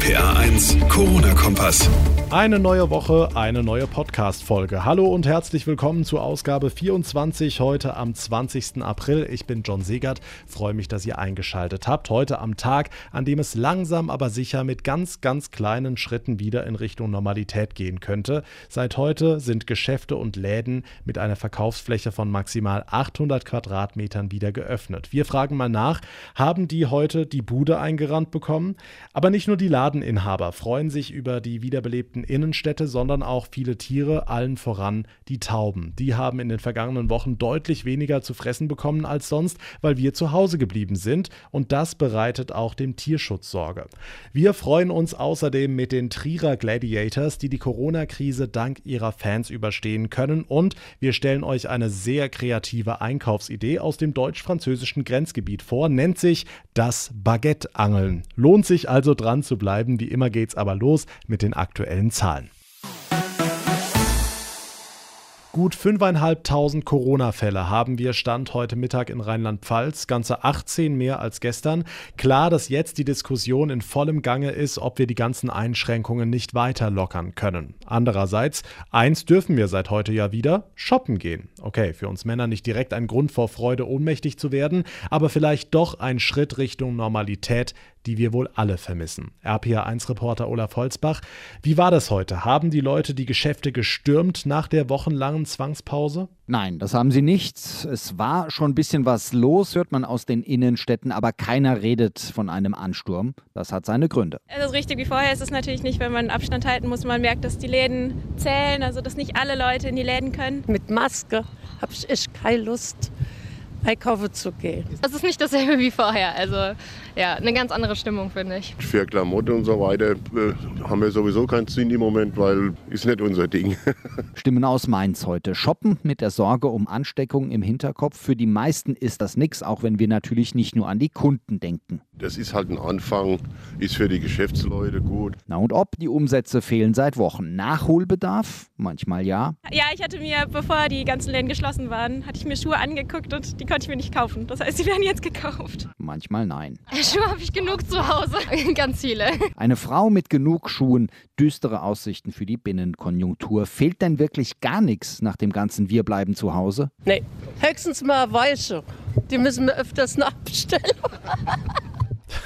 RPA 1, Corona-Kompass. Eine neue Woche, eine neue Podcast-Folge. Hallo und herzlich willkommen zur Ausgabe 24 heute am 20. April. Ich bin John Segert, freue mich, dass ihr eingeschaltet habt. Heute am Tag, an dem es langsam aber sicher mit ganz, ganz kleinen Schritten wieder in Richtung Normalität gehen könnte. Seit heute sind Geschäfte und Läden mit einer Verkaufsfläche von maximal 800 Quadratmetern wieder geöffnet. Wir fragen mal nach, haben die heute die Bude eingerannt bekommen? Aber nicht nur die Ladeninhaber freuen sich über die wiederbelebten belebten Innenstädte, sondern auch viele Tiere, allen voran die Tauben. Die haben in den vergangenen Wochen deutlich weniger zu fressen bekommen als sonst, weil wir zu Hause geblieben sind und das bereitet auch dem Tierschutz Sorge. Wir freuen uns außerdem mit den Trierer Gladiators, die die Corona-Krise dank ihrer Fans überstehen können und wir stellen euch eine sehr kreative Einkaufsidee aus dem deutsch-französischen Grenzgebiet vor, nennt sich das Baguette-Angeln. Lohnt sich also dran zu bleiben, wie immer geht's aber los mit den aktuellen Zahlen. Gut 5.500 Corona-Fälle haben wir Stand heute Mittag in Rheinland-Pfalz, ganze 18 mehr als gestern. Klar, dass jetzt die Diskussion in vollem Gange ist, ob wir die ganzen Einschränkungen nicht weiter lockern können. Andererseits, eins dürfen wir seit heute ja wieder, shoppen gehen. Okay, für uns Männer nicht direkt ein Grund vor Freude, ohnmächtig zu werden, aber vielleicht doch ein Schritt Richtung Normalität, die wir wohl alle vermissen. RPA1-Reporter Olaf Holzbach, wie war das heute? Haben die Leute die Geschäfte gestürmt nach der wochenlangen Zwangspause? Nein, das haben sie nicht. Es war schon ein bisschen was los, hört man aus den Innenstädten, aber keiner redet von einem Ansturm. Das hat seine Gründe. Es ist richtig wie vorher. Es ist natürlich nicht, wenn man Abstand halten muss. Man merkt, dass die Läden zählen, also dass nicht alle Leute in die Läden können. Mit Maske habe ich echt keine Lust einkaufen zu gehen. Es ist nicht dasselbe wie vorher. Also ja, eine ganz andere Stimmung, finde ich. Für Klamotten und so weiter äh, haben wir sowieso keinen Sinn im Moment, weil ist nicht unser Ding. Stimmen aus Mainz heute. Shoppen mit der Sorge um Ansteckung im Hinterkopf. Für die meisten ist das nichts, auch wenn wir natürlich nicht nur an die Kunden denken. Das ist halt ein Anfang, ist für die Geschäftsleute gut. Na und ob, die Umsätze fehlen seit Wochen. Nachholbedarf? Manchmal ja. Ja, ich hatte mir, bevor die ganzen Läden geschlossen waren, hatte ich mir Schuhe angeguckt und die konnte ich mir nicht kaufen. Das heißt, sie werden jetzt gekauft. Manchmal nein. Schuhe habe ich genug zu Hause. Ganz viele. Eine Frau mit genug Schuhen, düstere Aussichten für die Binnenkonjunktur. Fehlt denn wirklich gar nichts nach dem ganzen Wir bleiben zu Hause? Nee, höchstens mal Weiche. Die müssen wir öfters nachbestellen.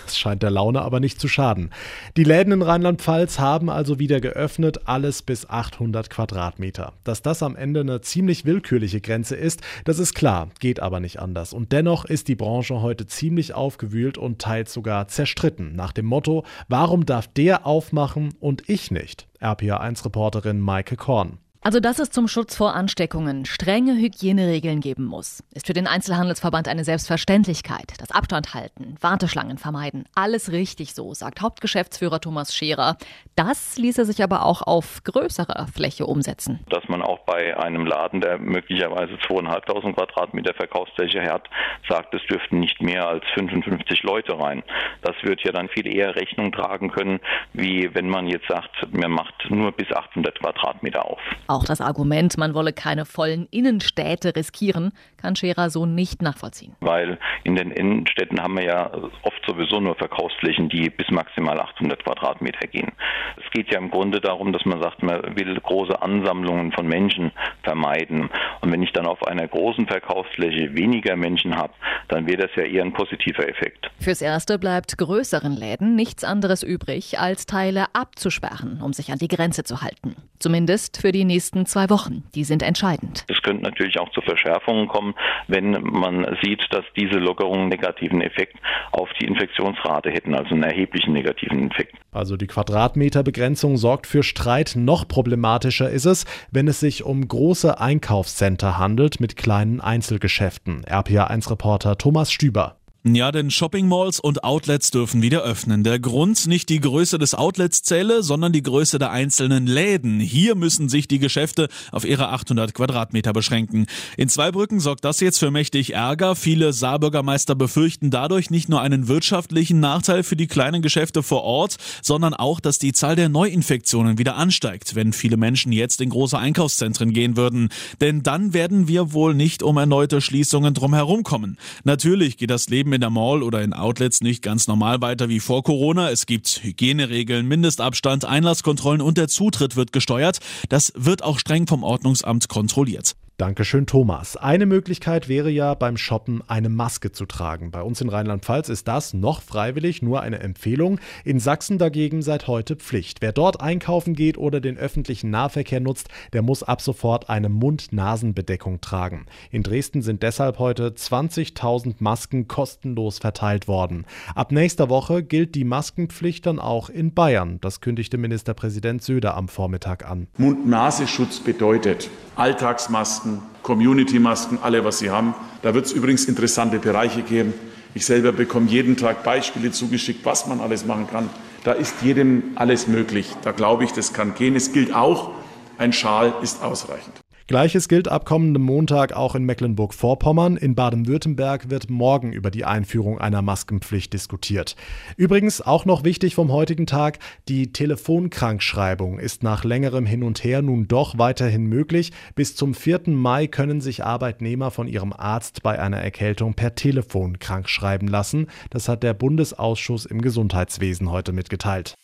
Das scheint der Laune aber nicht zu schaden. Die Läden in Rheinland-Pfalz haben also wieder geöffnet, alles bis 800 Quadratmeter. Dass das am Ende eine ziemlich willkürliche Grenze ist, das ist klar, geht aber nicht anders. Und dennoch ist die Branche heute ziemlich aufgewühlt und teils sogar zerstritten. Nach dem Motto, warum darf der aufmachen und ich nicht? RPA1-Reporterin Maike Korn. Also, dass es zum Schutz vor Ansteckungen strenge Hygieneregeln geben muss, ist für den Einzelhandelsverband eine Selbstverständlichkeit. Das Abstand halten, Warteschlangen vermeiden, alles richtig so, sagt Hauptgeschäftsführer Thomas Scherer. Das ließe sich aber auch auf größerer Fläche umsetzen. Dass man auch bei einem Laden, der möglicherweise zweieinhalbtausend Quadratmeter Verkaufsfläche hat, sagt, es dürften nicht mehr als 55 Leute rein. Das wird ja dann viel eher Rechnung tragen können, wie wenn man jetzt sagt, man macht nur bis 800 Quadratmeter auf. Auch das Argument, man wolle keine vollen Innenstädte riskieren, kann Scherer so nicht nachvollziehen. Weil in den Innenstädten haben wir ja oft sowieso nur Verkaufsflächen, die bis maximal 800 Quadratmeter gehen. Es geht ja im Grunde darum, dass man sagt, man will große Ansammlungen von Menschen vermeiden. Und wenn ich dann auf einer großen Verkaufsfläche weniger Menschen habe, dann wäre das ja eher ein positiver Effekt. Fürs Erste bleibt größeren Läden nichts anderes übrig, als Teile abzusperren, um sich an die Grenze zu halten. Zumindest für die nächsten zwei Wochen. Die sind entscheidend. Es könnte natürlich auch zu Verschärfungen kommen, wenn man sieht, dass diese Lockerungen negativen Effekt auf die Infektionsrate hätten, also einen erheblichen negativen Effekt. Also die Quadratmeterbegrenzung sorgt für Streit. Noch problematischer ist es, wenn es sich um große Einkaufscenter handelt mit kleinen Einzelgeschäften. RPA1-Reporter Thomas Stüber. Ja, denn Shopping-Malls und Outlets dürfen wieder öffnen. Der Grund nicht die Größe des Outlets zähle, sondern die Größe der einzelnen Läden. Hier müssen sich die Geschäfte auf ihre 800 Quadratmeter beschränken. In Zweibrücken sorgt das jetzt für mächtig Ärger. Viele Saarbürgermeister befürchten dadurch nicht nur einen wirtschaftlichen Nachteil für die kleinen Geschäfte vor Ort, sondern auch, dass die Zahl der Neuinfektionen wieder ansteigt, wenn viele Menschen jetzt in große Einkaufszentren gehen würden. Denn dann werden wir wohl nicht um erneute Schließungen drumherum kommen. Natürlich geht das Leben in der Mall oder in Outlets nicht ganz normal weiter wie vor Corona. Es gibt Hygieneregeln, Mindestabstand, Einlasskontrollen und der Zutritt wird gesteuert. Das wird auch streng vom Ordnungsamt kontrolliert. Dankeschön, Thomas. Eine Möglichkeit wäre ja beim Shoppen eine Maske zu tragen. Bei uns in Rheinland-Pfalz ist das noch freiwillig, nur eine Empfehlung. In Sachsen dagegen seit heute Pflicht. Wer dort einkaufen geht oder den öffentlichen Nahverkehr nutzt, der muss ab sofort eine Mund-Nasen-Bedeckung tragen. In Dresden sind deshalb heute 20.000 Masken kostenlos verteilt worden. Ab nächster Woche gilt die Maskenpflicht dann auch in Bayern. Das kündigte Ministerpräsident Söder am Vormittag an. Mund-Nasenschutz bedeutet Alltagsmasken Masken, Community-Masken, alle, was sie haben. Da wird es übrigens interessante Bereiche geben. Ich selber bekomme jeden Tag Beispiele zugeschickt, was man alles machen kann. Da ist jedem alles möglich. Da glaube ich, das kann gehen. Es gilt auch, ein Schal ist ausreichend. Gleiches gilt ab kommendem Montag auch in Mecklenburg-Vorpommern. In Baden-Württemberg wird morgen über die Einführung einer Maskenpflicht diskutiert. Übrigens auch noch wichtig vom heutigen Tag, die Telefonkrankschreibung ist nach längerem Hin und Her nun doch weiterhin möglich. Bis zum 4. Mai können sich Arbeitnehmer von ihrem Arzt bei einer Erkältung per Telefon krankschreiben lassen. Das hat der Bundesausschuss im Gesundheitswesen heute mitgeteilt.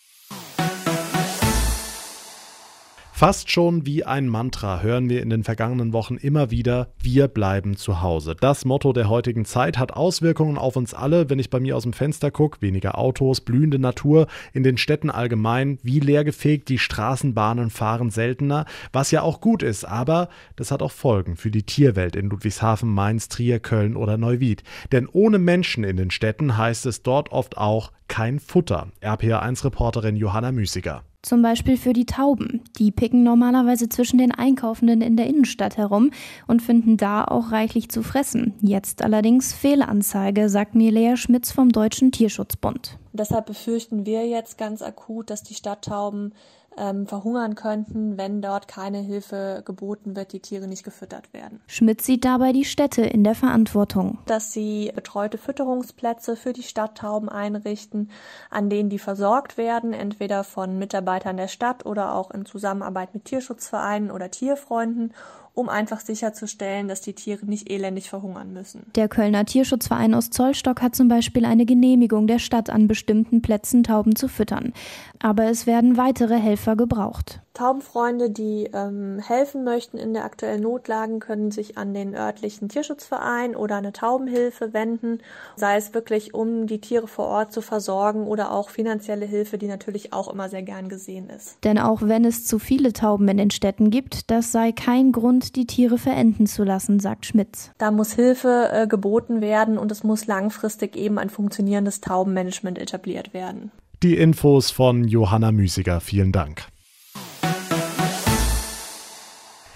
Fast schon wie ein Mantra hören wir in den vergangenen Wochen immer wieder, wir bleiben zu Hause. Das Motto der heutigen Zeit hat Auswirkungen auf uns alle, wenn ich bei mir aus dem Fenster gucke, weniger Autos, blühende Natur, in den Städten allgemein, wie leergefegt, die Straßenbahnen fahren seltener, was ja auch gut ist, aber das hat auch Folgen für die Tierwelt in Ludwigshafen, Mainz, Trier, Köln oder Neuwied. Denn ohne Menschen in den Städten heißt es dort oft auch kein Futter. RPA1-Reporterin Johanna Müßiger. Zum Beispiel für die Tauben. Die picken normalerweise zwischen den Einkaufenden in der Innenstadt herum und finden da auch reichlich zu fressen. Jetzt allerdings Fehlanzeige, sagt mir Lea Schmitz vom Deutschen Tierschutzbund. Deshalb befürchten wir jetzt ganz akut, dass die Stadttauben ähm, verhungern könnten, wenn dort keine Hilfe geboten wird, die Tiere nicht gefüttert werden. Schmidt sieht dabei die Städte in der Verantwortung. Dass sie betreute Fütterungsplätze für die Stadttauben einrichten, an denen die versorgt werden, entweder von Mitarbeitern der Stadt oder auch in Zusammenarbeit mit Tierschutzvereinen oder Tierfreunden um einfach sicherzustellen, dass die Tiere nicht elendig verhungern müssen. Der Kölner Tierschutzverein aus Zollstock hat zum Beispiel eine Genehmigung der Stadt an bestimmten Plätzen Tauben zu füttern. Aber es werden weitere Helfer gebraucht. Taubenfreunde, die ähm, helfen möchten in der aktuellen Notlagen, können sich an den örtlichen Tierschutzverein oder eine Taubenhilfe wenden, sei es wirklich, um die Tiere vor Ort zu versorgen oder auch finanzielle Hilfe, die natürlich auch immer sehr gern gesehen ist. Denn auch wenn es zu viele Tauben in den Städten gibt, das sei kein Grund, die Tiere verenden zu lassen, sagt Schmitz. Da muss Hilfe äh, geboten werden und es muss langfristig eben ein funktionierendes Taubenmanagement etabliert werden. Die Infos von Johanna Müßiger. Vielen Dank.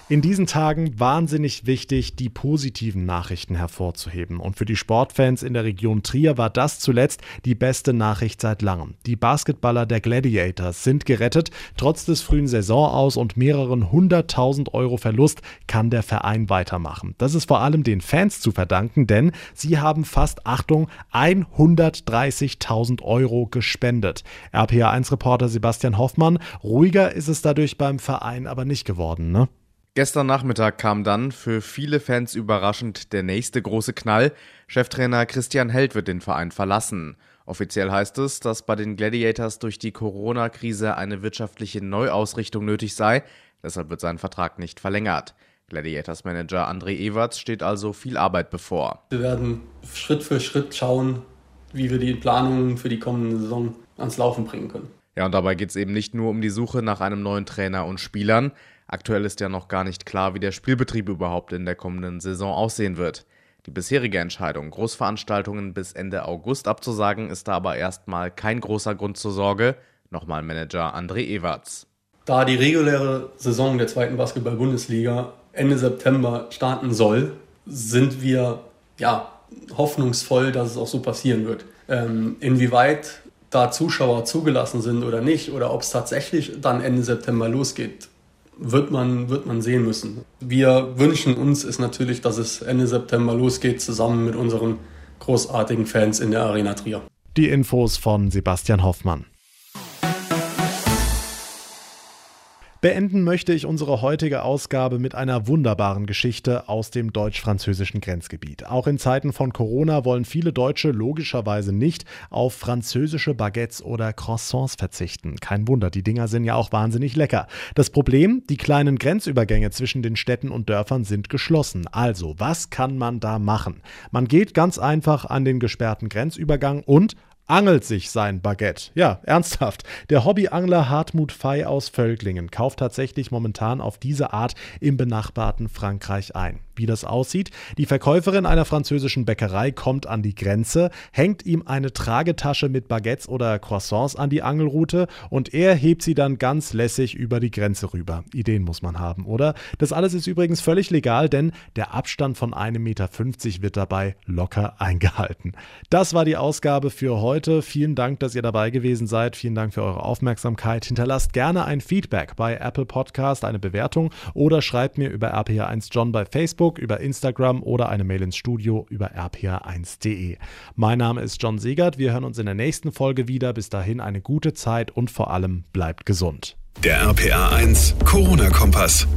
In diesen Tagen wahnsinnig wichtig, die positiven Nachrichten hervorzuheben. Und für die Sportfans in der Region Trier war das zuletzt die beste Nachricht seit langem. Die Basketballer der Gladiators sind gerettet. Trotz des frühen Saisonaus und mehreren hunderttausend Euro Verlust kann der Verein weitermachen. Das ist vor allem den Fans zu verdanken, denn sie haben fast, Achtung, 130.000 Euro gespendet. RPA1-Reporter Sebastian Hoffmann, ruhiger ist es dadurch beim Verein aber nicht geworden, ne? Gestern Nachmittag kam dann für viele Fans überraschend der nächste große Knall. Cheftrainer Christian Held wird den Verein verlassen. Offiziell heißt es, dass bei den Gladiators durch die Corona-Krise eine wirtschaftliche Neuausrichtung nötig sei. Deshalb wird sein Vertrag nicht verlängert. Gladiators-Manager André Ewerts steht also viel Arbeit bevor. Wir werden Schritt für Schritt schauen, wie wir die Planungen für die kommende Saison ans Laufen bringen können. Ja, und dabei geht es eben nicht nur um die Suche nach einem neuen Trainer und Spielern. Aktuell ist ja noch gar nicht klar, wie der Spielbetrieb überhaupt in der kommenden Saison aussehen wird. Die bisherige Entscheidung, Großveranstaltungen bis Ende August abzusagen, ist da aber erstmal kein großer Grund zur Sorge. Nochmal Manager André Ewerts. Da die reguläre Saison der zweiten Basketball-Bundesliga Ende September starten soll, sind wir ja hoffnungsvoll, dass es auch so passieren wird. Ähm, inwieweit da Zuschauer zugelassen sind oder nicht, oder ob es tatsächlich dann Ende September losgeht, wird man, wird man sehen müssen. Wir wünschen uns ist natürlich, dass es Ende September losgeht, zusammen mit unseren großartigen Fans in der Arena Trier. Die Infos von Sebastian Hoffmann. Beenden möchte ich unsere heutige Ausgabe mit einer wunderbaren Geschichte aus dem deutsch-französischen Grenzgebiet. Auch in Zeiten von Corona wollen viele Deutsche logischerweise nicht auf französische Baguettes oder Croissants verzichten. Kein Wunder, die Dinger sind ja auch wahnsinnig lecker. Das Problem, die kleinen Grenzübergänge zwischen den Städten und Dörfern sind geschlossen. Also, was kann man da machen? Man geht ganz einfach an den gesperrten Grenzübergang und angelt sich sein Baguette. Ja, ernsthaft. Der Hobbyangler Hartmut Fey aus Völklingen kauft tatsächlich momentan auf diese Art im benachbarten Frankreich ein wie das aussieht. Die Verkäuferin einer französischen Bäckerei kommt an die Grenze, hängt ihm eine Tragetasche mit Baguettes oder Croissants an die Angelrute und er hebt sie dann ganz lässig über die Grenze rüber. Ideen muss man haben, oder? Das alles ist übrigens völlig legal, denn der Abstand von 1,50 Meter wird dabei locker eingehalten. Das war die Ausgabe für heute. Vielen Dank, dass ihr dabei gewesen seid. Vielen Dank für eure Aufmerksamkeit. Hinterlasst gerne ein Feedback bei Apple Podcast, eine Bewertung oder schreibt mir über RPR1 John bei Facebook über Instagram oder eine Mail ins Studio über rpa1.de. Mein Name ist John Segert. Wir hören uns in der nächsten Folge wieder. Bis dahin eine gute Zeit und vor allem bleibt gesund. Der RPA1 Corona-Kompass.